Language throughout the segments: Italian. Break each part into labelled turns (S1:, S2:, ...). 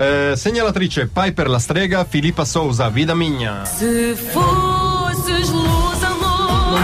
S1: Eh, segnalatrice Piper la strega, Filippa Sousa, Vida Migna.
S2: Se fosses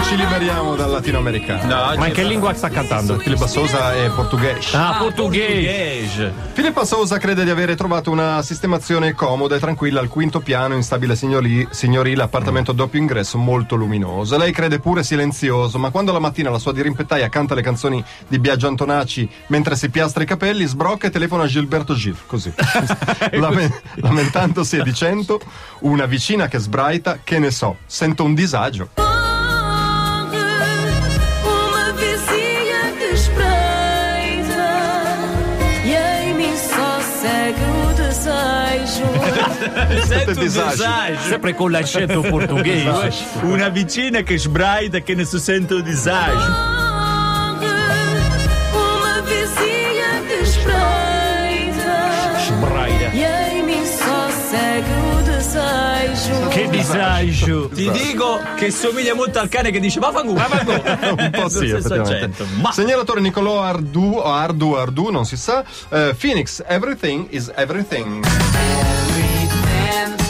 S1: ci liberiamo dal latinoamericano.
S3: Ma in che lingua sta cantando?
S1: Filippa Sousa è portoghese.
S3: Ah, portoghese.
S1: Filippa Sousa crede di avere trovato una sistemazione comoda e tranquilla al quinto piano in stabile signori- signorile appartamento a doppio ingresso molto luminoso. Lei crede pure silenzioso, ma quando la mattina la sua dirimpettaia canta le canzoni di Biagio Antonacci mentre si piastra i capelli, sbrocca e telefona a Gilberto Gil, così. Lame- lamentandosi e dicendo una vicina che sbraita, che ne so, sento un disagio.
S4: Sento un
S1: disagio.
S3: Sempre con l'accento portoghese.
S4: Una vicina che sbraita che ne si sente un disagio.
S3: Sbraida.
S2: e.
S3: Che disagio.
S4: Ti dico che somiglia molto al cane che dice va fanculo.
S1: un po' sì, effettivamente.
S4: Ma
S1: Segnalatore Nicolò Ardu, o Ardu, Ardu, non si sa. Eh, Phoenix, everything is everything. hands.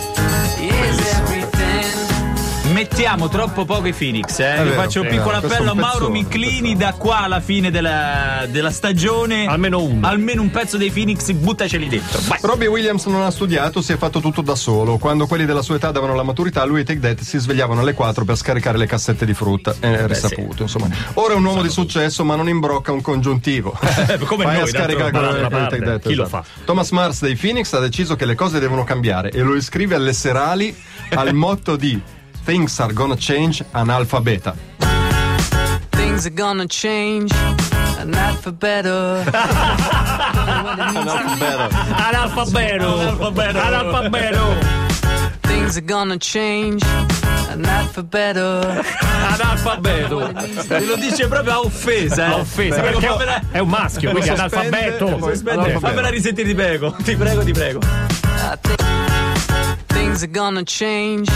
S4: Mettiamo troppo poco i Phoenix, eh.
S1: Vero,
S4: faccio un
S1: sì,
S4: piccolo
S1: questo è
S4: appello a Mauro Miclini da qua alla fine della, della stagione.
S3: Almeno uno.
S4: Almeno un pezzo dei Phoenix, buttaceli dentro. Vai.
S1: Robbie Williams non ha studiato, si è fatto tutto da solo. Quando quelli della sua età davano la maturità, lui e Take That si svegliavano alle 4 per scaricare le cassette di frutta. È risaputo, insomma. Ora è un uomo di successo, ma non imbrocca un congiuntivo.
S4: Come
S1: Vai a
S4: noi,
S1: scaricare
S3: d'altro-
S1: quello
S3: d'altra
S1: di Take
S3: parte,
S1: That,
S3: chi lo
S1: esatto.
S3: fa?
S1: Thomas Mars dei Phoenix ha deciso che le cose devono cambiare e lo iscrive alle serali al motto di Things are gonna change analfabeta.
S5: Things are gonna change, and not for better.
S3: Analfabeto.
S4: Analfabeto.
S3: Analfabeto.
S5: Things are gonna change, and not for better.
S3: Analfabeto.
S4: Te lo dice proprio a offesa, eh.
S3: A offesa, perché
S4: fammela-
S3: è un maschio, quindi analfabeto.
S1: Analfabeto.
S4: fammela risentire, ti prego. Ti prego, ti prego.
S5: Things are gonna change,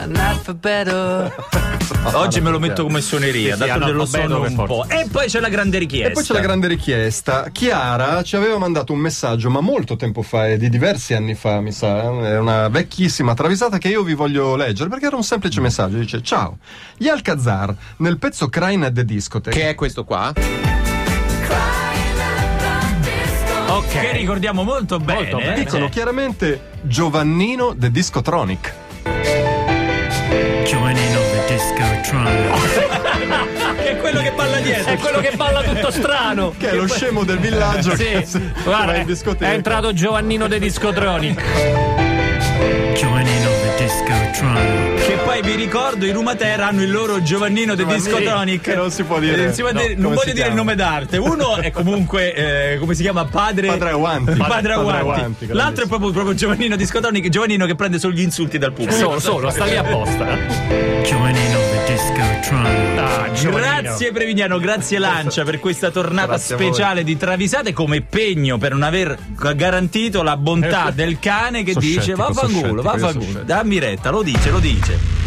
S5: and not for better.
S4: Oggi me lo metto come suoneria,
S3: Sì,
S4: dato che lo sono un po'. E poi c'è la grande richiesta.
S1: E poi c'è la grande richiesta. Chiara ci aveva mandato un messaggio, ma molto tempo fa, è di diversi anni fa, mi sa. È una vecchissima travisata che io vi voglio leggere perché era un semplice messaggio. Dice: Ciao, gli Alcazar nel pezzo Crying at the Discotheque.
S6: Che è questo qua?
S4: Ok. Che ricordiamo molto bene.
S3: Molto bene.
S1: Dicono chiaramente Giovannino the Discotronic.
S7: On the Discotron.
S4: Che è quello che balla dietro.
S3: È quello che balla tutto strano.
S1: Che è lo scemo del villaggio
S3: Sì,
S1: che
S3: guarda, è
S1: discoteca.
S3: entrato Giovannino De Discotronic.
S4: Poi vi ricordo, i Rumatera hanno il loro Giovannino de
S1: Giovannino,
S4: Discotronic.
S1: che non si può dire.
S4: Eh, non si può
S1: No,
S4: dire- non voglio dire il nome d'arte. Uno è comunque, eh, come si chiama? Padre.
S1: Padre Aguanti.
S4: Padre,
S1: Padre
S4: Aguanti.
S1: Aguanti,
S4: L'altro è proprio, proprio Giovannino Discotronic. Giovannino che prende solo gli insulti dal pubblico.
S3: Solo, solo, sta lì apposta.
S7: The Discotron.
S3: Ah, Giovannino.
S4: Grazie Prevignano, grazie Lancia per questa tornata
S1: Grazie
S4: speciale di Travisate come pegno per non aver garantito la bontà del cane che
S1: So
S4: dice
S1: scettico, so
S4: vaffanculo,
S1: so
S4: vaffanculo, dammi retta, lo dice, lo dice.